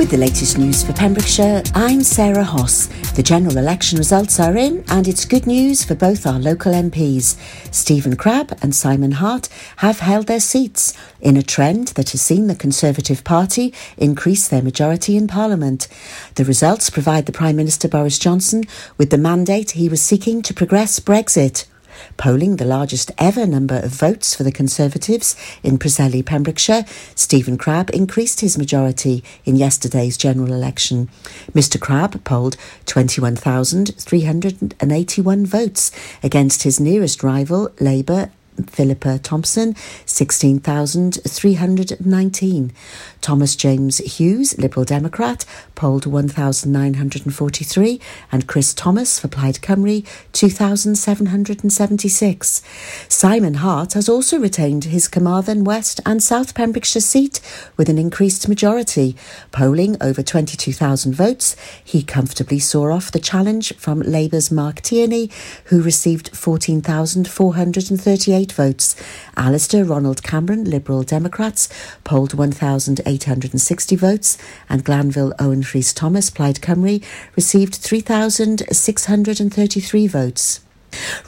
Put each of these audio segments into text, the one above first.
With the latest news for Pembrokeshire, I'm Sarah Hoss. The general election results are in, and it's good news for both our local MPs. Stephen Crabb and Simon Hart have held their seats in a trend that has seen the Conservative Party increase their majority in Parliament. The results provide the Prime Minister Boris Johnson with the mandate he was seeking to progress Brexit polling the largest ever number of votes for the Conservatives in Preseli, Pembrokeshire, Stephen Crabb increased his majority in yesterday's general election. Mr Crabb polled 21,381 votes against his nearest rival, Labour Philippa Thompson, 16,319. Thomas James Hughes, Liberal Democrat, polled 1,943, and Cris Tomos for Plaid Cymru, 2,776. Simon Hart has also retained his Carmarthen West and South Pembrokeshire seat with an increased majority. Polling over 22,000 votes, he comfortably saw off the challenge from Labour's Mark Tierney, who received 14,438 votes. Alistair Ronald Cameron, Liberal Democrats, polled 1,860 votes, and Glanville Owen Rhys Thomas, Plaid Cymru, received 3,633 votes.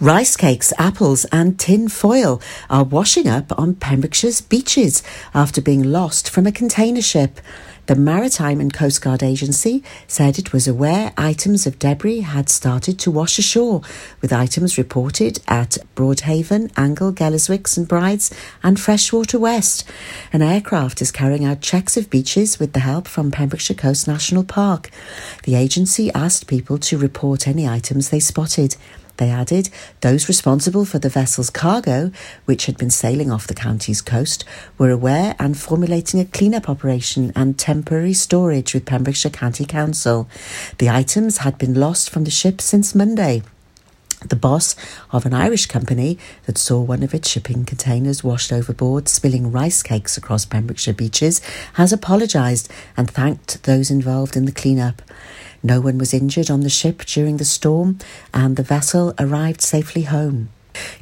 Rice cakes, apples, and tin foil are washing up on Pembrokeshire's beaches after being lost from a container ship. The Maritime and Coast Guard Agency said it was aware items of debris had started to wash ashore, with items reported at Broadhaven, Angle, Gellerswicks and Brides, and Freshwater West. An aircraft is carrying out checks of beaches with the help from Pembrokeshire Coast National Park. The agency asked people to report any items they spotted. They added those responsible for the vessel's cargo, which had been sailing off the county's coast, were aware and formulating a clean-up operation and temporary storage with Pembrokeshire County Council. The items had been lost from the ship since Monday. The boss of an Irish company that saw one of its shipping containers washed overboard, spilling rice cakes across Pembrokeshire beaches, has apologised and thanked those involved in the clean-up. No one was injured on the ship during the storm, and the vessel arrived safely home.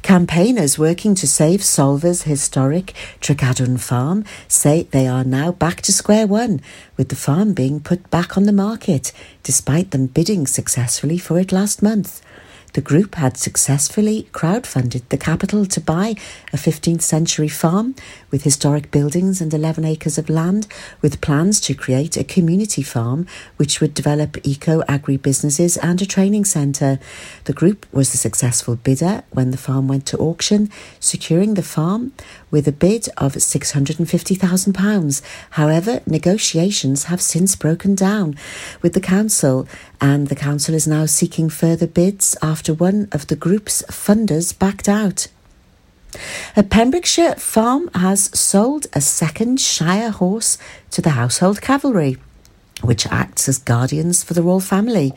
Campaigners working to save Solva's historic Trecadwgan farm say they are now back to square one, with the farm being put back on the market, despite them bidding successfully for it last month. The group had successfully crowdfunded the capital to buy a 15th century farm with historic buildings and 11 acres of land, with plans to create a community farm which would develop eco agri businesses and a training centre. The group was the successful bidder when the farm went to auction, securing the farm with a bid of £650,000. However, negotiations have since broken down with the council, and the council is now seeking further bids after one of the group's funders backed out. A Pembrokeshire farm has sold a second Shire horse to the household cavalry, which acts as guardians for the royal family.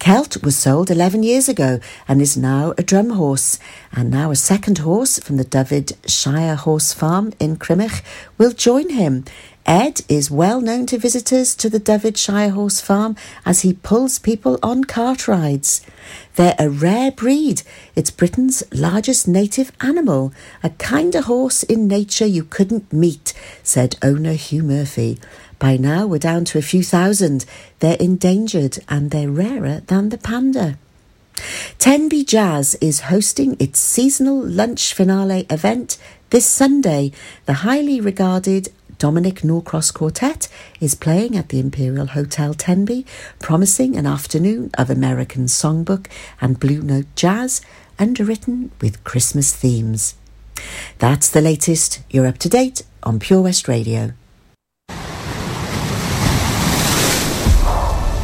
Celt was sold 11 years ago and is now a drum horse. And now a second horse from the Dyfed Shire Horse Farm in Crymych will join him. Ed is well known to visitors to the Dyfed Shire Horse Farm as he pulls people on cart rides. They're a rare breed. It's Britain's largest native animal, a kinder horse in nature you couldn't meet, said owner Hugh Murphy. By now, we're down to a few thousand. They're endangered and they're rarer than the panda. Tenby Jazz is hosting its seasonal lunch finale event this Sunday. The highly regarded Dominic Norcross Quartet is playing at the Imperial Hotel Tenby, promising an afternoon of American songbook and Blue Note jazz, underwritten with Christmas themes. That's the latest. You're up to date on Pure West Radio.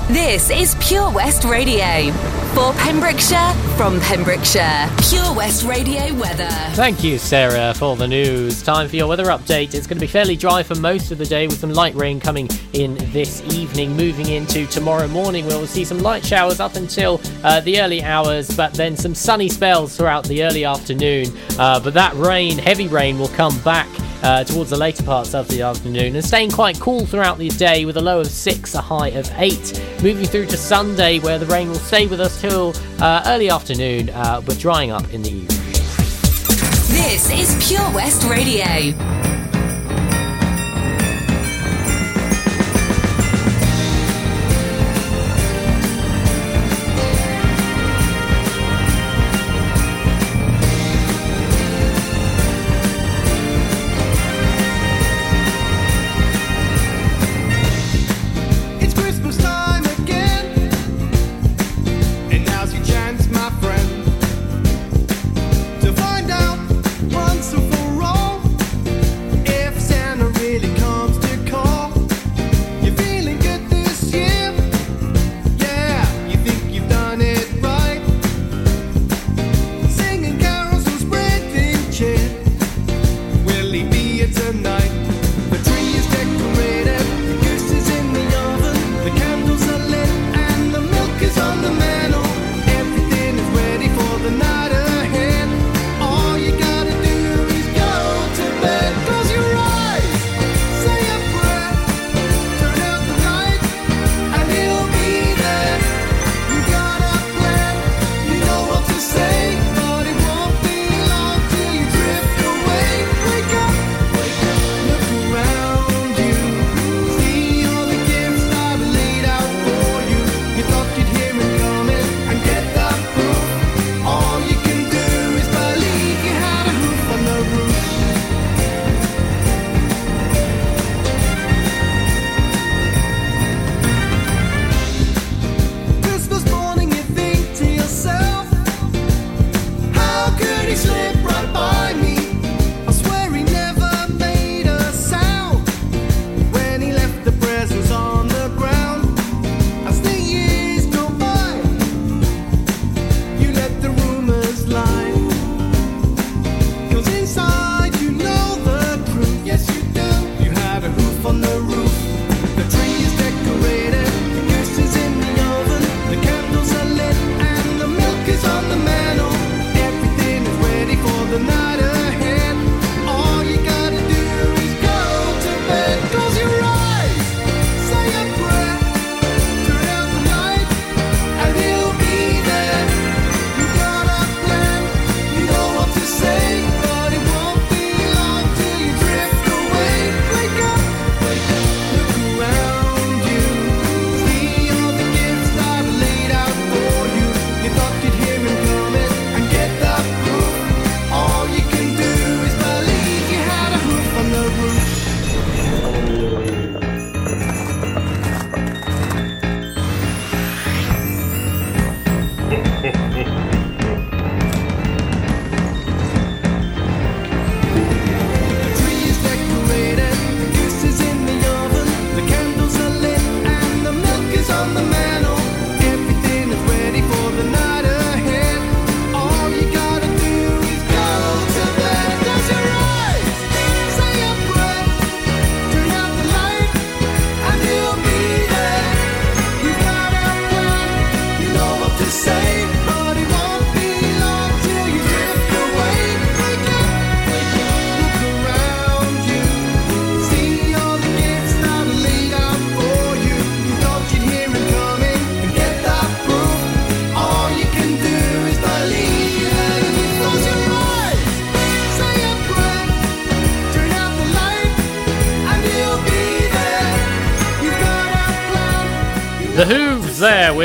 This is Pure West Radio. For Pembrokeshire, from Pembrokeshire. Pure West Radio weather. Thank you, Sarah, for the news. Time for your weather update. It's going to be fairly dry for most of the day with some light rain coming in this evening. Moving into tomorrow morning, we'll see some light showers up until uh, the early hours, but then some sunny spells throughout the early afternoon. Uh, but that rain, heavy rain, will come back uh, towards the later parts of the afternoon and staying quite cool throughout the day with a low of 6, a high of 8. Moving through to Sunday where the rain will stay with us till uh, early afternoon uh, but drying up in the evening. This is Pure West Radio.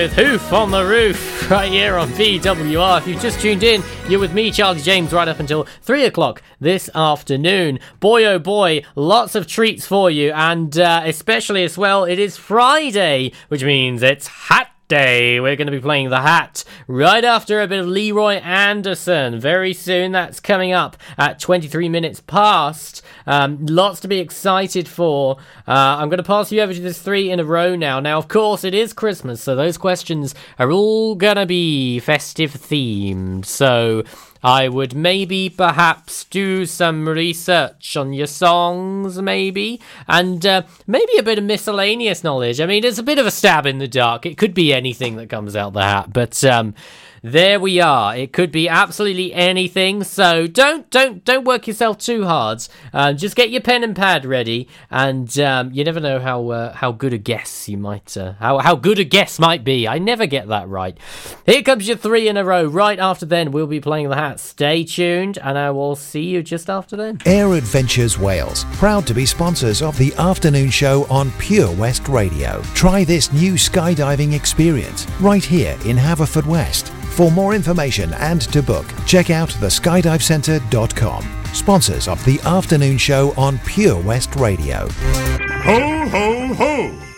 With Hoof on the Roof right here on PWR. If you've just tuned in, you're with me, Charlie James, right up until 3 o'clock this afternoon. Boy, oh boy, lots of treats for you, and uh, especially as well, it is Friday, which means it's Hat Day. We're going to be playing The Hat right after a bit of Leroy Anderson. Very soon, that's coming up at 23 minutes past. Um, lots to be excited for. Uh, I'm going to pass you over to this three in a row now. Now, of course, it is Christmas, so those questions are all going to be festive themed. So I would maybe perhaps do some research on your songs, maybe, and uh, maybe a bit of miscellaneous knowledge. I mean, it's a bit of a stab in the dark. It could be anything that comes out the hat, but um, there we are. It could be absolutely anything. So don't don't don't work yourself too hard. Um, just get your pen and pad ready, and um, you never know how uh, how good a guess you might uh, how how good a guess might be. I never get that right. Here comes your three in a row. Right after then, we'll be playing the hat. Stay tuned, and I will see you just after then. Air Adventures Wales, proud to be sponsors of the afternoon show on Pure West Radio. Try this new skydiving experience right here in Haverfordwest. For more information and to book, check out theskydivecentre.com. Sponsors of the afternoon show on Pure West Radio. Ho, ho, ho!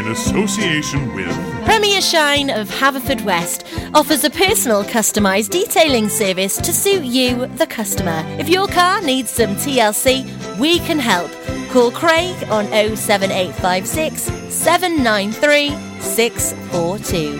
in association with Premier Shine of Haverfordwest offers a personal customised detailing service to suit you, the customer. If your car needs some TLC, we can help. Call Craig on 07856 793 642.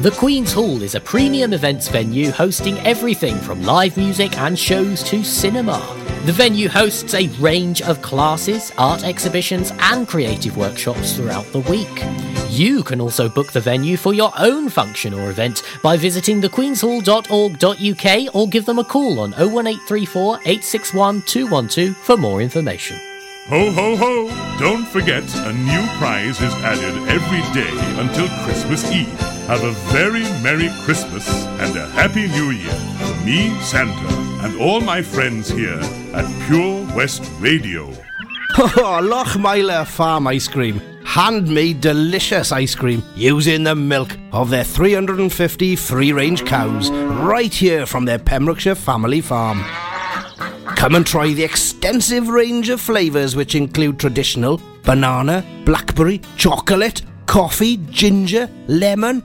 The Queen's Hall is a premium events venue hosting everything from live music and shows to cinema. The venue hosts a range of classes, art exhibitions, and creative workshops throughout the week. You can also book the venue for your own function or event by visiting thequeenshall.org.uk or give them a call on 01834 861 212 for more information. Ho ho ho! Don't forget, a new prize is added every day until Christmas Eve. Have a very Merry Christmas and a Happy New Year from me, Santa, and all my friends here at Pure West Radio. Oh, Lochmeyler Farm Ice Cream. Handmade delicious ice cream using the milk of their 350 free range cows right here from their Pembrokeshire family farm. Come and try the extensive range of flavours which include traditional banana, blackberry, chocolate, coffee, ginger, lemon,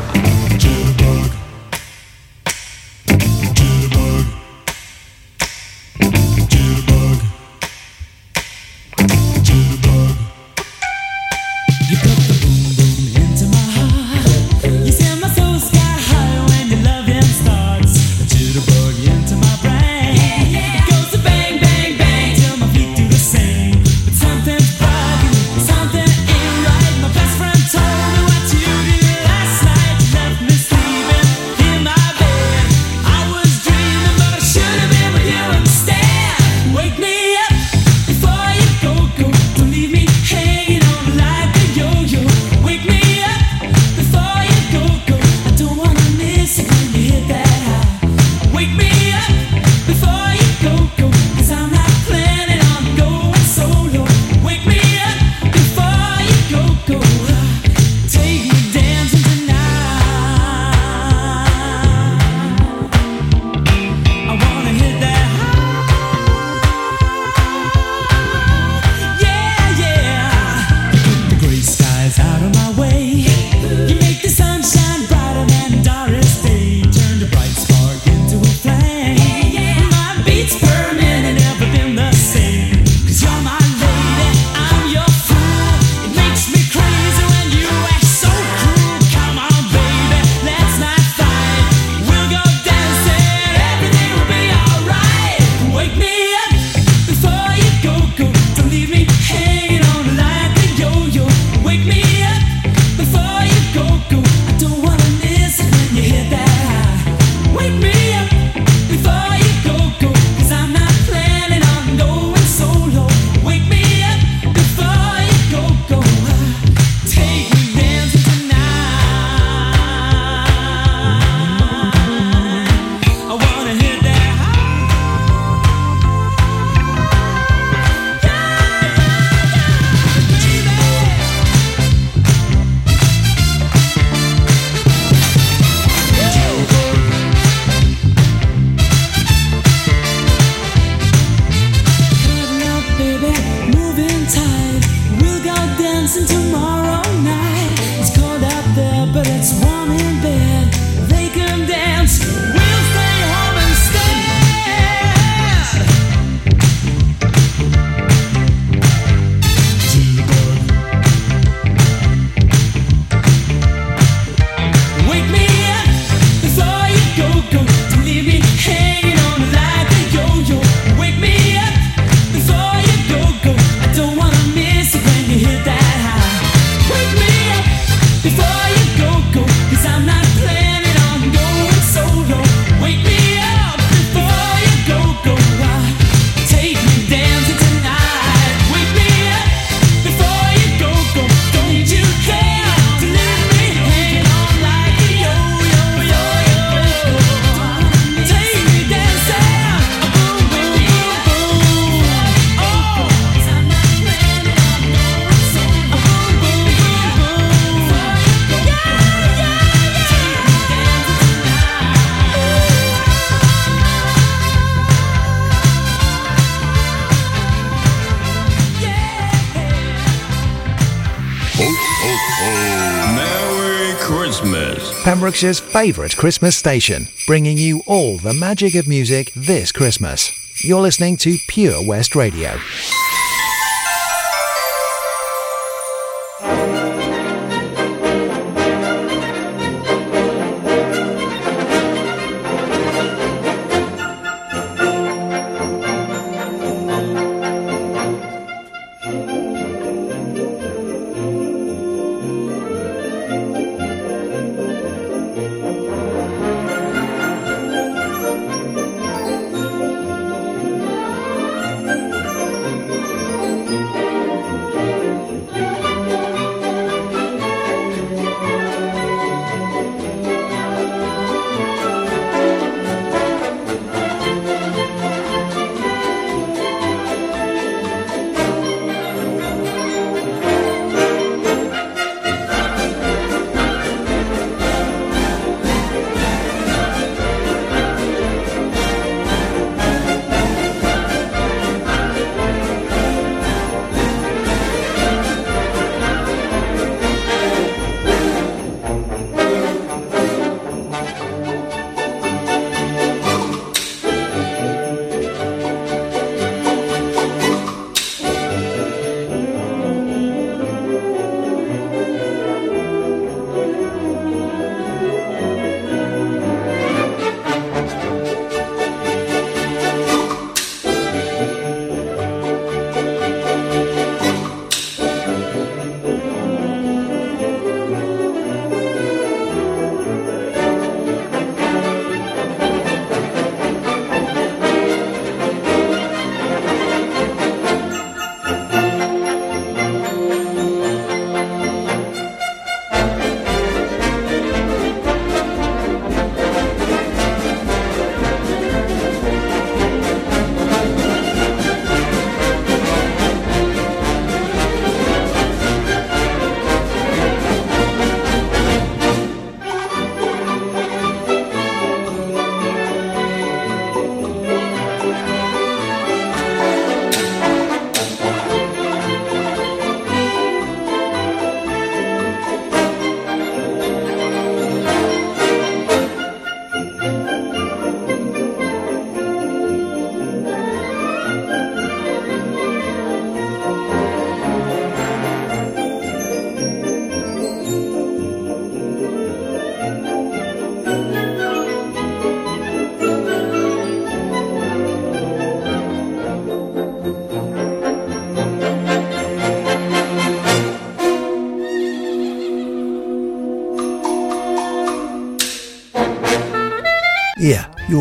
Pembrokeshire's favourite Christmas station, bringing you all the magic of music this Christmas. You're listening to Pure West Radio.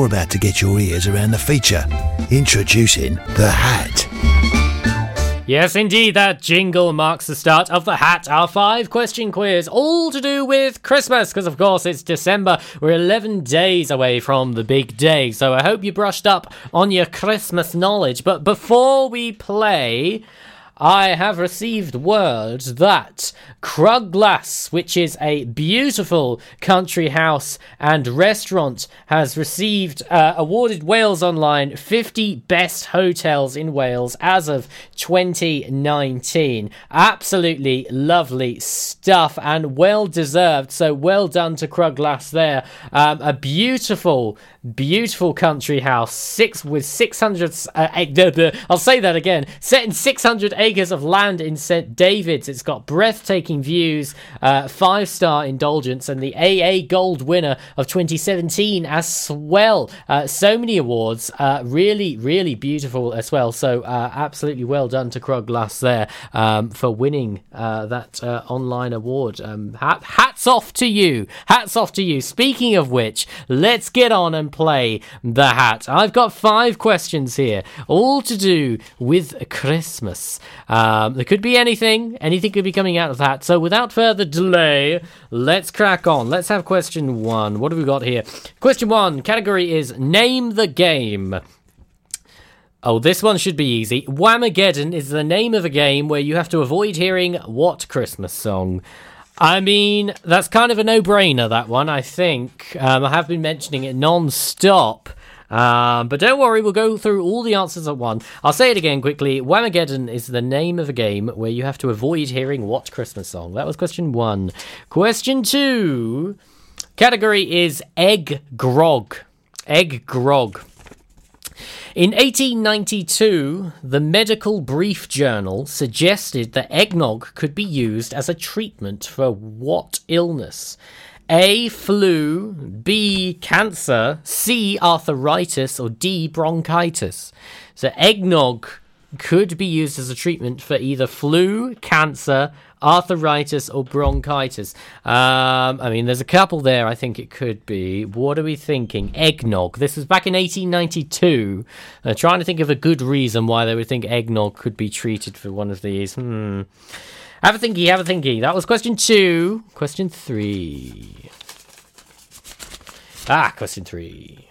You're about to get your ears around the feature. Introducing The Hat. Yes, indeed, that jingle marks the start of the Hat, our five question quiz, all to do with Christmas, because of course it's December. We're 11 days away from the big day, so I hope you brushed up on your Christmas knowledge. But before we play, I have received word that Crug Glas, which is a beautiful country house and restaurant, has received uh, awarded Wales Online 50 best hotels in Wales as of 2019. Absolutely lovely stuff and well deserved. So well done to Crug Glas there. Um, a beautiful, beautiful country house, six with 600. Uh, I'll say that again. Set in 600 acres of land in St David's. It's got breathtaking views, uh, five star indulgence, and the AA Gold winner of 2017 as well. Uh, so many awards. Uh, really, really beautiful as well. So uh, absolutely well done to Crug Glas there um, for winning uh, that uh, online award. Um, hat, hats off to you. Hats off to you. Speaking of which, let's get on and play the hat. I've got five questions here, all to do with Christmas. Um, there could be anything, anything could be coming out of that. So without further delay, let's crack on. Let's have question one. What have we got here? Question one category is Name the Game. Oh, this one should be easy. Whamageddon is the name of a game where you have to avoid hearing what Christmas song? I mean, that's kind of a no brainer, that one, I think. Um, I have been mentioning it non stop. Um, but don't worry, we'll go through all the answers at once. I'll say it again quickly. Whamageddon is the name of a game where you have to avoid hearing what Christmas song. That was question one. Question two category is egg grog. Egg grog. In 1892, the Medical Brief Journal suggested that eggnog could be used as a treatment for what illness? A. Flu, B. Cancer, C. Arthritis, or D. Bronchitis. So, eggnog could be used as a treatment for either flu, cancer, arthritis, or bronchitis. Um, I mean, there's a couple there. I think it could be. What are we thinking? Eggnog. This was back in 1892. Uh, trying to think of a good reason why they would think eggnog could be treated for one of these. Hmm. Have a thinky, have a thinky. That was question two. Question three. Ah, question three.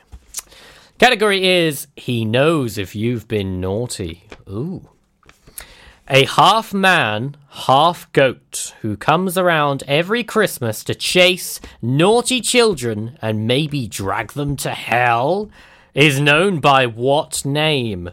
Category is He knows if you've been naughty. Ooh. A half man, half goat who comes around every Christmas to chase naughty children and maybe drag them to hell is known by what name?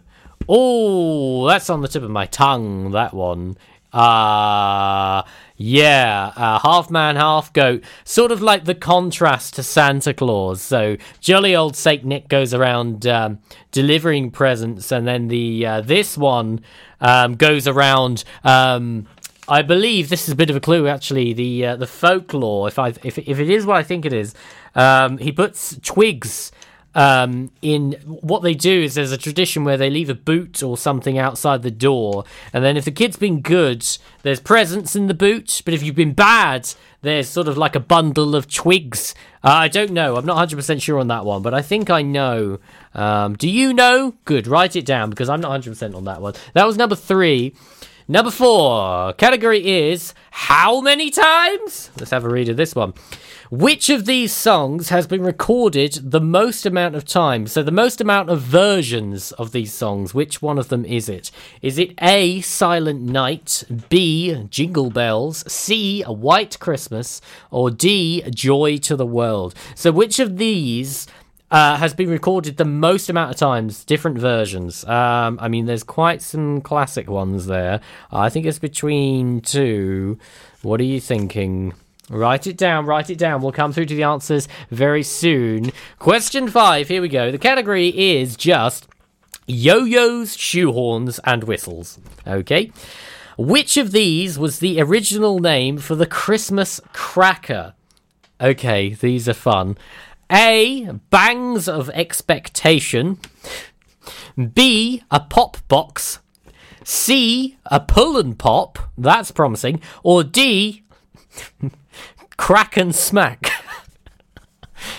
Oh, that's on the tip of my tongue, that one. Uh, yeah, uh, half man, half goat. Sort of like the contrast to Santa Claus. So jolly old Saint Nick goes around um, delivering presents, and then the uh, this one um, goes around. Um, I believe this is a bit of a clue, actually. The uh, the folklore, if I if if it is what I think it is, um, he puts twigs um, in what they do is there's a tradition where they leave a boot or something outside the door, and then if the kid's been good, there's presents in the boot. But if you've been bad, there's sort of like a bundle of twigs. Uh, I don't know. I'm not 100 percent sure on that one, but I think I know. Um, do you know? Good. Write it down because I'm not 100 percent on that one. That was number three. Number four category is how many times? Let's have a read of this one. Which of these songs has been recorded the most amount of times? So, the most amount of versions of these songs, which one of them is it? Is it A, Silent Night, B, Jingle Bells, C, A White Christmas, or D, Joy to the World? So, which of these uh, has been recorded the most amount of times, different versions. Um, I mean, there's quite some classic ones there. I think it's between two. What are you thinking? Write it down, write it down. We'll come through to the answers very soon. Question five, here we go. The category is just yo yo's, shoehorns, and whistles. Okay. Which of these was the original name for the Christmas cracker? Okay, these are fun. A. Bangs of expectation. B. A pop box. C. A pull and pop. That's promising. Or D. Crack and smack.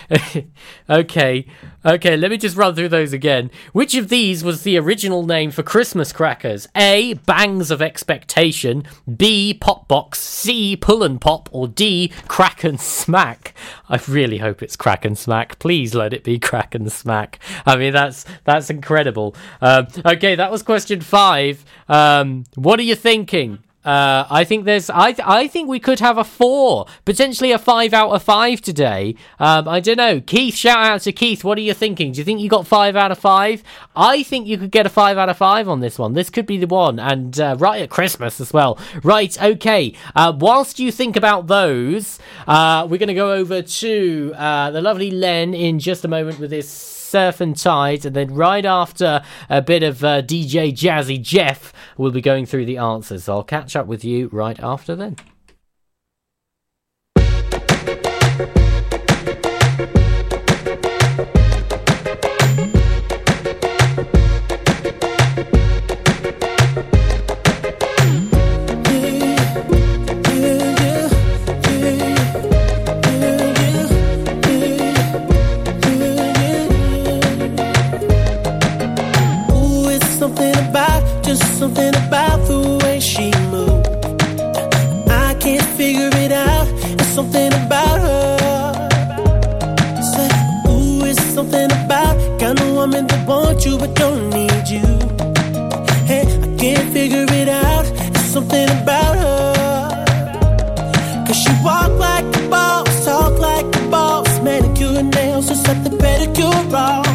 okay, okay, let me just run through those again. Which of these was the original name for Christmas crackers? A. Bangs of Expectation, B. Pop Box, C. Pull and Pop, or D. Crack and Smack? I really hope it's Crack and Smack. Please let it be Crack and Smack. I mean, that's that's incredible. Um, okay, that was question five. Um, what are you thinking? Uh, I think there's. I th- I think we could have a four, potentially a five out of five today. Um, I don't know. Keith, shout out to Keith. What are you thinking? Do you think you got five out of five? I think you could get a five out of five on this one. This could be the one, and uh, right at Christmas as well. Right. Okay. Uh, whilst you think about those, uh, we're going to go over to uh, the lovely Len in just a moment with this Surf and Tide, and then right after a bit of uh, DJ Jazzy Jeff, we'll be going through the answers. So I'll catch up with you right after then. Something about just something about the way she moves. I can't figure it out. It's something about her. Say, ooh, it's something about kind of woman that wants you but don't need you. Hey, I can't figure it out. It's something about her. Cause she walk like a boss, talk like a boss, manicure nails, and set the pedicure off.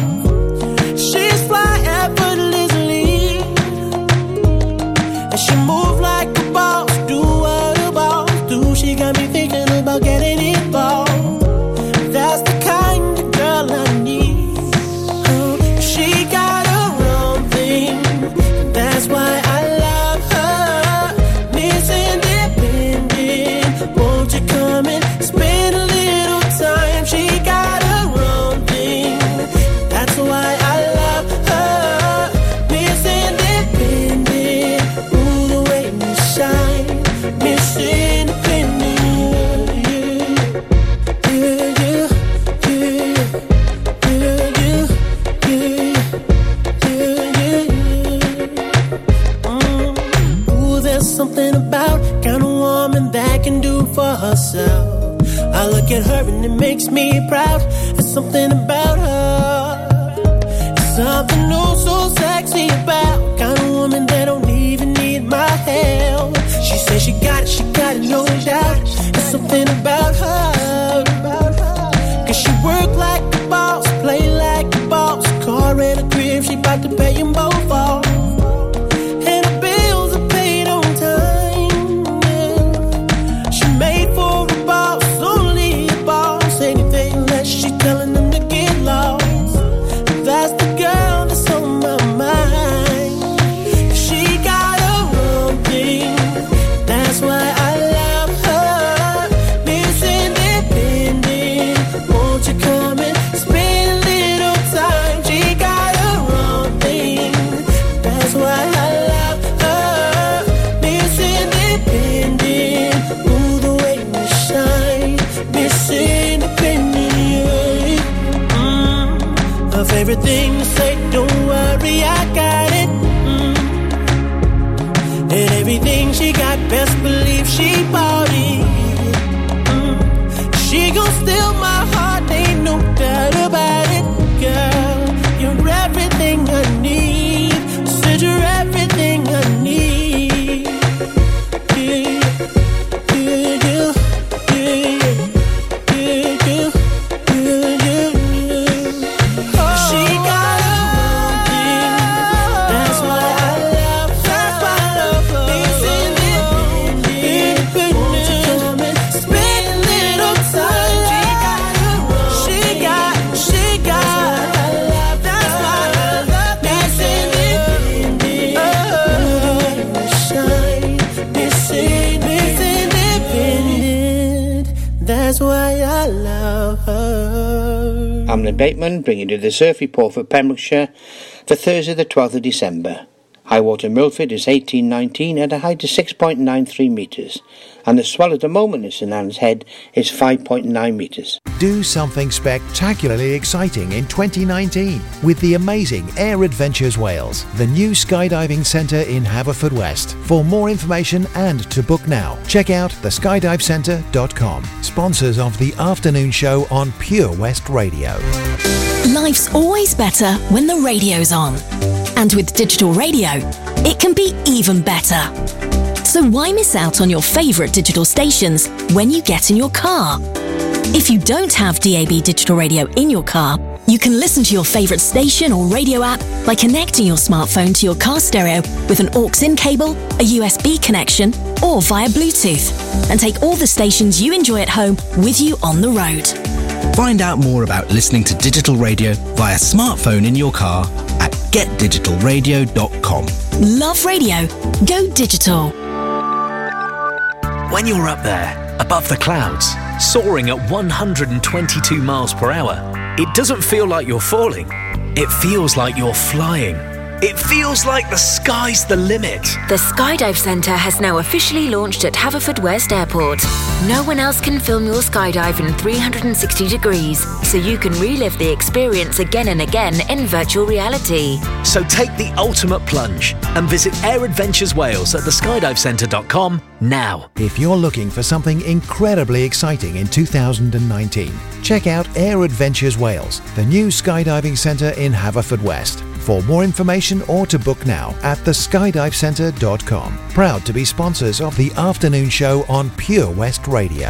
Herself. I look at her and it makes me proud. There's something about her. There's something oh so sexy about kind of woman that don't even need my help. She says she got it, she got it, no doubt. There's something about her. Cause she work like a boss, play like a boss. Car and a crib, she bout to pay them both bringing you the surf report for Pembrokeshire for Thursday, the 12th of December. High water Milford is 1819 at a height of 6.93 metres, and the swell at the moment in St Anne's Head is 5.9 metres. Do something spectacularly exciting in 2019 with the amazing Air Adventures Wales, the new skydiving centre in Haverfordwest. For more information and to book now, check out theskydivecentre.com. Sponsors of the afternoon show on Pure West Radio. Life's always better when the radio's on. And with digital radio, it can be even better. So why miss out on your favourite digital stations when you get in your car? If you don't have DAB digital radio in your car, you can listen to your favourite station or radio app by connecting your smartphone to your car stereo with an aux-in cable, a USB connection, or via Bluetooth, and take all the stations you enjoy at home with you on the road. Find out more about listening to digital radio via smartphone in your car at getdigitalradio.com. Love radio. Go digital. When you're up there, above the clouds, soaring at 122 miles per hour, it doesn't feel like you're falling. It feels like you're flying. It feels like the sky's the limit. The Skydive Centre has now officially launched at Haverfordwest Airport. No one else can film your skydive in 360 degrees, so you can relive the experience again and again in virtual reality. So take the ultimate plunge and visit Air Adventures Wales at theskydivecentre.com now. If you're looking for something incredibly exciting in 2019, check out Air Adventures Wales, the new skydiving centre in Haverfordwest. For more information or to book now at theskydivecentre.com. Proud to be sponsors of the afternoon show on Pure West Radio.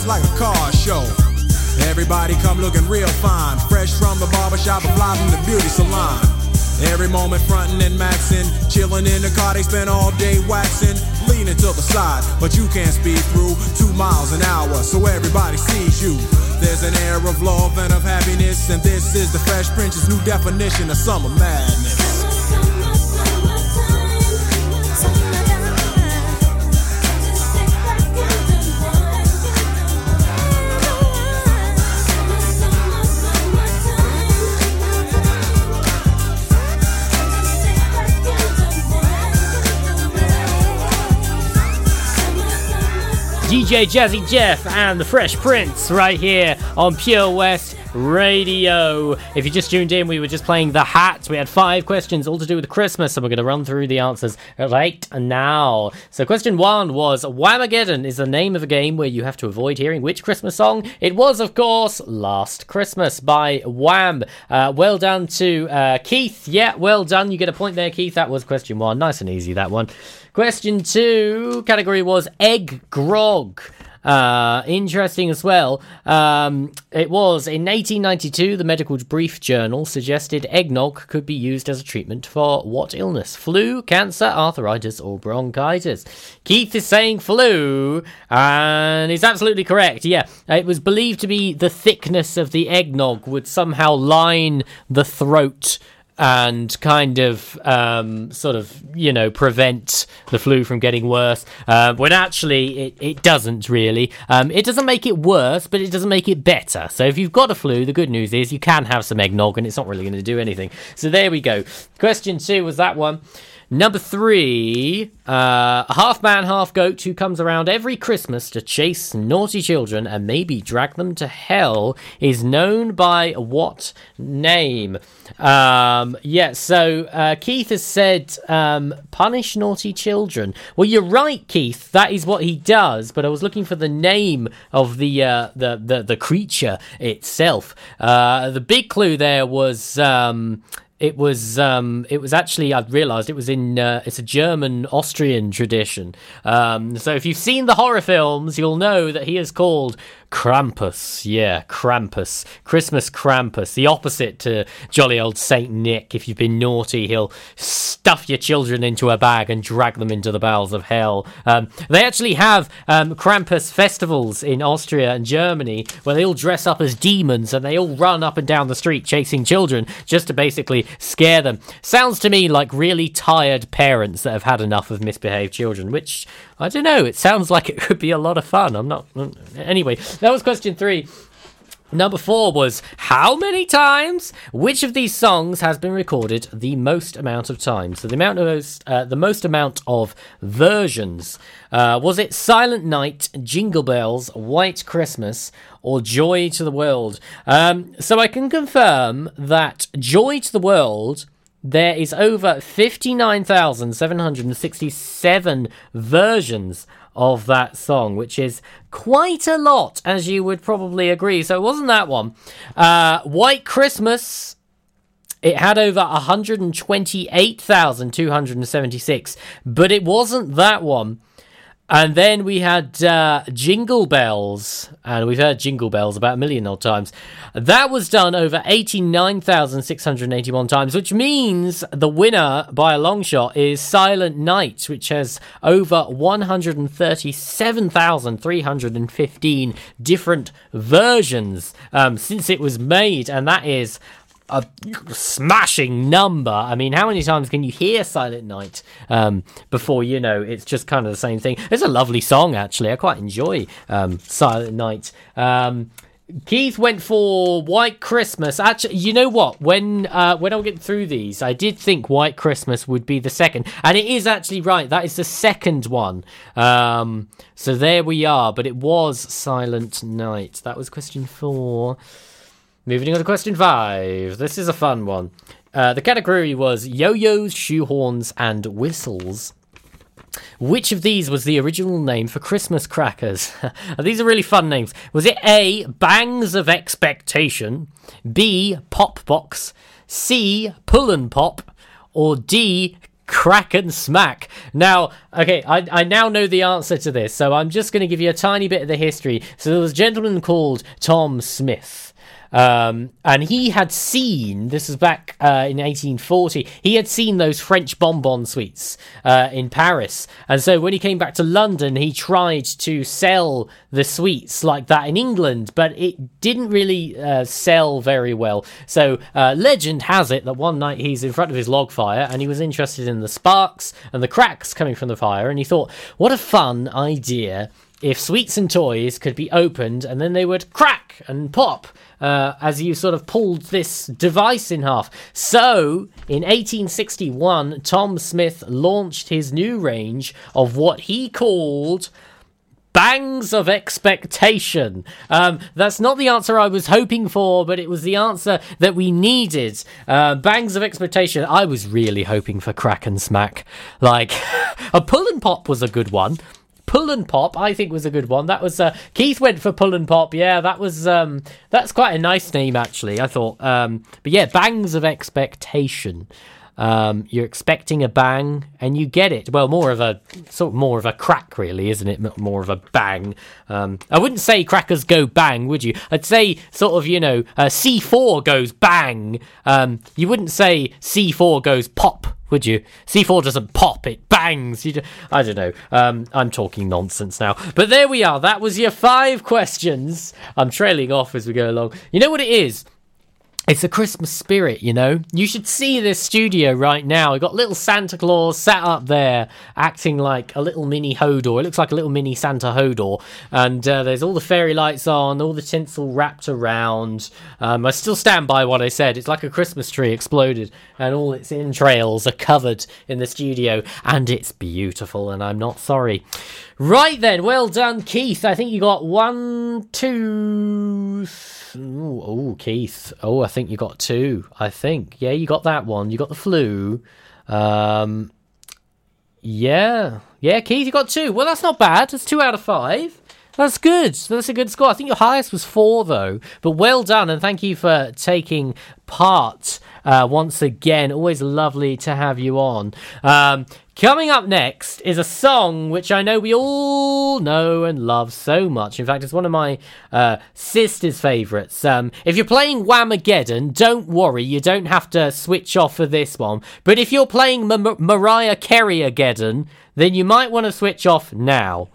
Looks like a car show. Everybody come looking real fine, fresh from the barbershop and fly from the beauty salon. Every moment frontin' and maxin', chillin' in the car, they spend all day waxin', leaning to the side, but you can't speed through two miles an hour, so everybody sees you. There's an air of love and of happiness, and this is the Fresh Prince's new definition of summer madness. Jazzy Jeff and the Fresh Prince right here on Pure West Radio. If you just tuned in, we were just playing The Hat. We had five questions all to do with Christmas, and we're going to run through the answers right now. So, question one was Whamageddon is the name of a game where you have to avoid hearing which Christmas song. It was, of course, Last Christmas by Wham. Uh, well done to uh, Keith. Yeah, well done. You get a point there, Keith. That was question one. Nice and easy, that one. Question two category was egg grog. Uh, interesting as well. Um, it was in 1892, the Medical Brief Journal suggested eggnog could be used as a treatment for what illness? Flu, cancer, arthritis, or bronchitis? Keith is saying flu, and he's absolutely correct. Yeah, it was believed to be the thickness of the eggnog would somehow line the throat and kind of um, sort of you know prevent the flu from getting worse uh, when actually it, it doesn't really. Um, it doesn't make it worse but it doesn't make it better. So if you've got a flu the good news is you can have some eggnog and it's not really going to do anything. So there we go. Question two was that one Number three, uh, a half man, half goat who comes around every Christmas to chase naughty children and maybe drag them to hell is known by what name? Um, yeah, so uh, Keith has said um, punish naughty children. Well, you're right, Keith. That is what he does. But I was looking for the name of the uh, the, the the creature itself. Uh, the big clue there was. Um, it was um, it was actually I've realised it was in uh, it's a German Austrian tradition. Um, so if you've seen the horror films, you'll know that he is called Krampus. Yeah, Krampus. Christmas Krampus. The opposite to jolly old Saint Nick. If you've been naughty, he'll stuff your children into a bag and drag them into the bowels of hell. Um, they actually have um, Krampus festivals in Austria and Germany where they all dress up as demons and they all run up and down the street chasing children just to basically scare them. Sounds to me like really tired parents that have had enough of misbehaved children, which I don't know. It sounds like it could be a lot of fun. I'm not. Anyway, that was question three. Number four was how many times? Which of these songs has been recorded the most amount of times? So the amount of those, uh, the most amount of versions. Uh, was it Silent Night, Jingle Bells, White Christmas, or Joy to the World? Um, so I can confirm that Joy to the World there is over 59,767 versions of that song, which is quite a lot, as you would probably agree. So it wasn't that one. Uh, White Christmas. It had over 128,276, but it wasn't that one. And then we had uh, Jingle Bells, and we've heard Jingle Bells about a million odd times. That was done over 89,681 times, which means the winner by a long shot is Silent Night, which has over 137,315 different versions um, since it was made, and that is a smashing number. I mean, how many times can you hear Silent Night um, before you know it's just kind of the same thing? It's a lovely song, actually. I quite enjoy um, Silent Night. Um, Keith went for White Christmas. Actually, you know what? When uh, when I get through these, I did think White Christmas would be the second, and it is actually right. That is the second one. Um, so there we are. But it was Silent Night. That was question four. Moving on to question five. This is a fun one. Uh, the category was yo-yos, shoehorns, and whistles. Which of these was the original name for Christmas crackers? these are really fun names. Was it A, Bangs of Expectation, B, Pop Box, C, Pull and Pop, or D, Crack and Smack. Now, okay, I, I now know the answer to this, so I'm just going to give you a tiny bit of the history. So there was a gentleman called Tom Smith. Um, and he had seen this was back uh, in 1840. He had seen those French bonbon sweets uh, in Paris, and so when he came back to London, he tried to sell the sweets like that in England, but it didn't really uh, sell very well. So uh, legend has it that one night he's in front of his log fire and he was interested in the sparks and the cracks coming from the fire, and he thought, "What a fun idea!" If sweets and toys could be opened and then they would crack and pop uh, as you sort of pulled this device in half. So, in 1861, Tom Smith launched his new range of what he called bangs of expectation. Um, that's not the answer I was hoping for, but it was the answer that we needed. Uh, bangs of expectation. I was really hoping for crack and smack. Like, a pull and pop was a good one. Pull and Pop, I think was a good one. That was uh, Keith went for Pull and Pop. Yeah, that was um, that's quite a nice name actually. I thought. Um, but yeah, Bangs of Expectation. Um, you're expecting a bang and you get it. Well, more of a sort of more of a crack, really, isn't it? More of a bang. Um, I wouldn't say crackers go bang, would you? I'd say sort of you know uh, C4 goes bang. Um, you wouldn't say C4 goes pop, would you? C4 doesn't pop; it bangs. You, I don't know. Um, I'm talking nonsense now. But there we are. That was your five questions. I'm trailing off as we go along. You know what it is? It's a Christmas spirit, you know. You should see this studio right now. We've got little Santa Claus sat up there, acting like a little mini Hodor. It looks like a little mini Santa Hodor, and uh, there's all the fairy lights on, all the tinsel wrapped around. Um, I still stand by what I said. It's like a Christmas tree exploded, and all its entrails are covered in the studio, and it's beautiful. And I'm not sorry. Right then, well done, Keith. I think you got one, two. Oh, Keith. Oh, I think you got two. I think. Yeah, you got that one. You got the flu. Um, yeah. Yeah, Keith, you got two. Well, that's not bad. That's two out of five. That's good. That's a good score. I think your highest was four, though. But well done, and thank you for taking part uh, once again. Always lovely to have you on. Um, coming up next is a song which I know we all know and love so much. In fact, it's one of my uh, sister's favourites. Um, if you're playing Whamageddon, don't worry, you don't have to switch off for this one. But if you're playing Mar- Mariah Carey Geddon, then you might want to switch off now.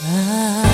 Don't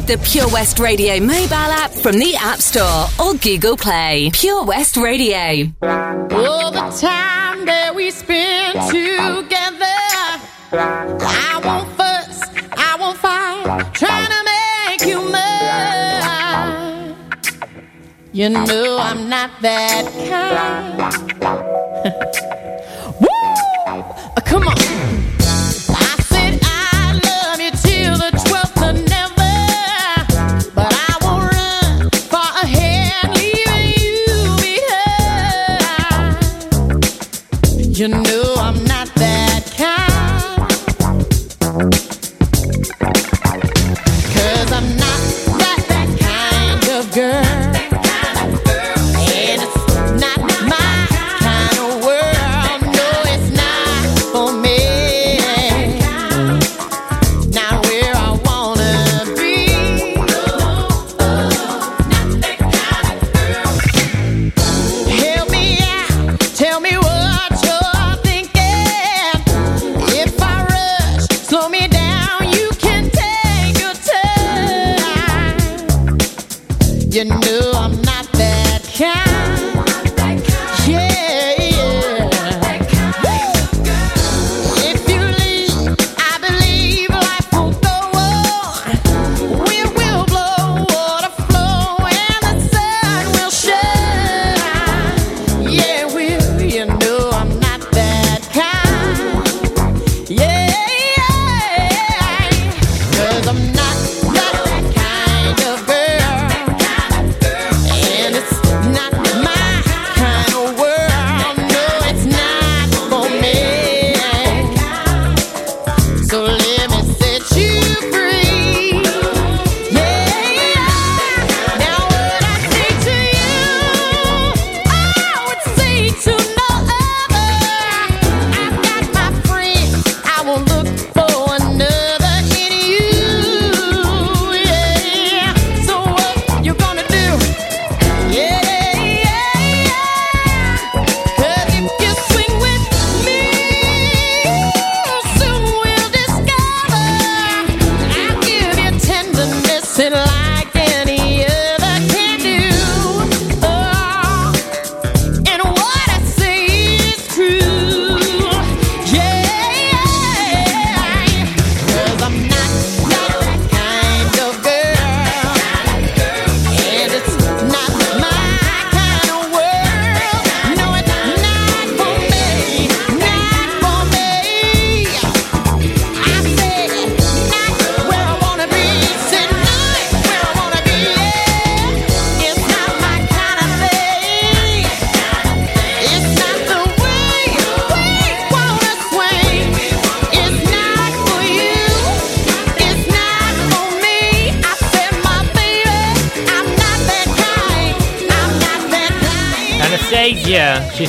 download the Pure West Radio mobile app from the App Store or Google Play. Pure West Radio. All the time that we spend together, I won't fuss, I won't fight, trying to make you mine. You know I'm not that kind.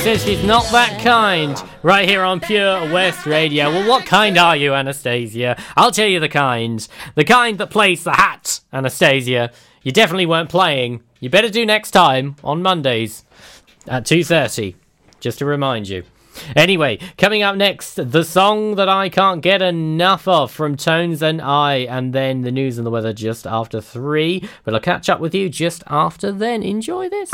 says she's not that kind. Right here on Pure West Radio. Well, what kind are you, Anastasia? I'll tell you the kind. The kind that plays the hat, Anastasia. You definitely weren't playing. You better do next time on Mondays at 2:30. Just to remind you. Anyway, coming up next, the song that I can't get enough of from Tones and I, and then the news and the weather just after three. But I'll catch up with you just after then. Enjoy this.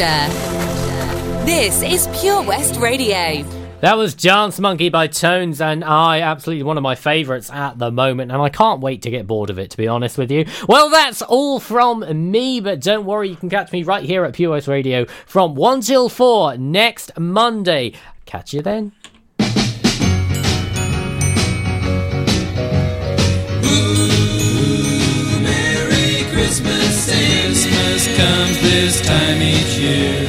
This is Pure West Radio. That was Dance Monkey by Tones and I absolutely one of my favourites at the moment, and I can't wait to get bored of it, to be honest with you. Well, that's all from me, but don't worry, you can catch me right here at Pure West Radio from 1 till 4 next Monday. Catch you then. comes this time each year.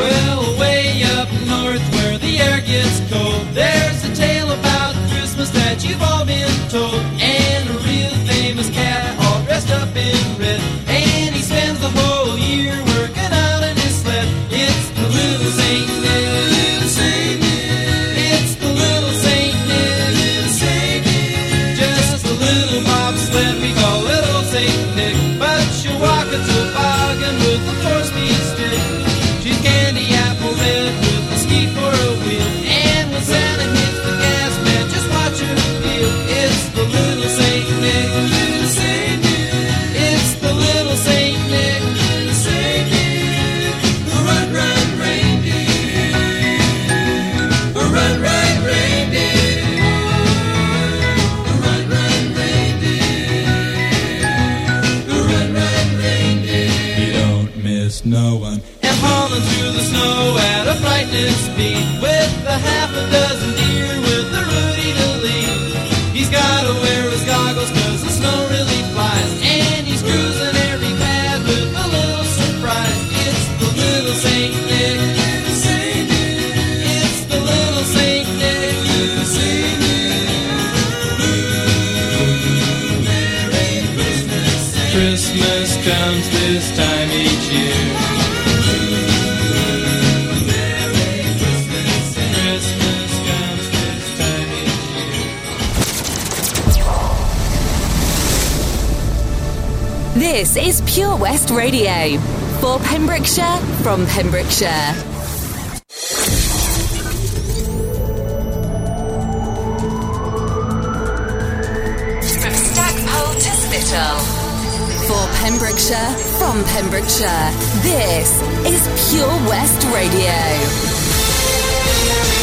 Well, way up north where the air gets cold, there's a tale about Christmas that you've all been told. Share.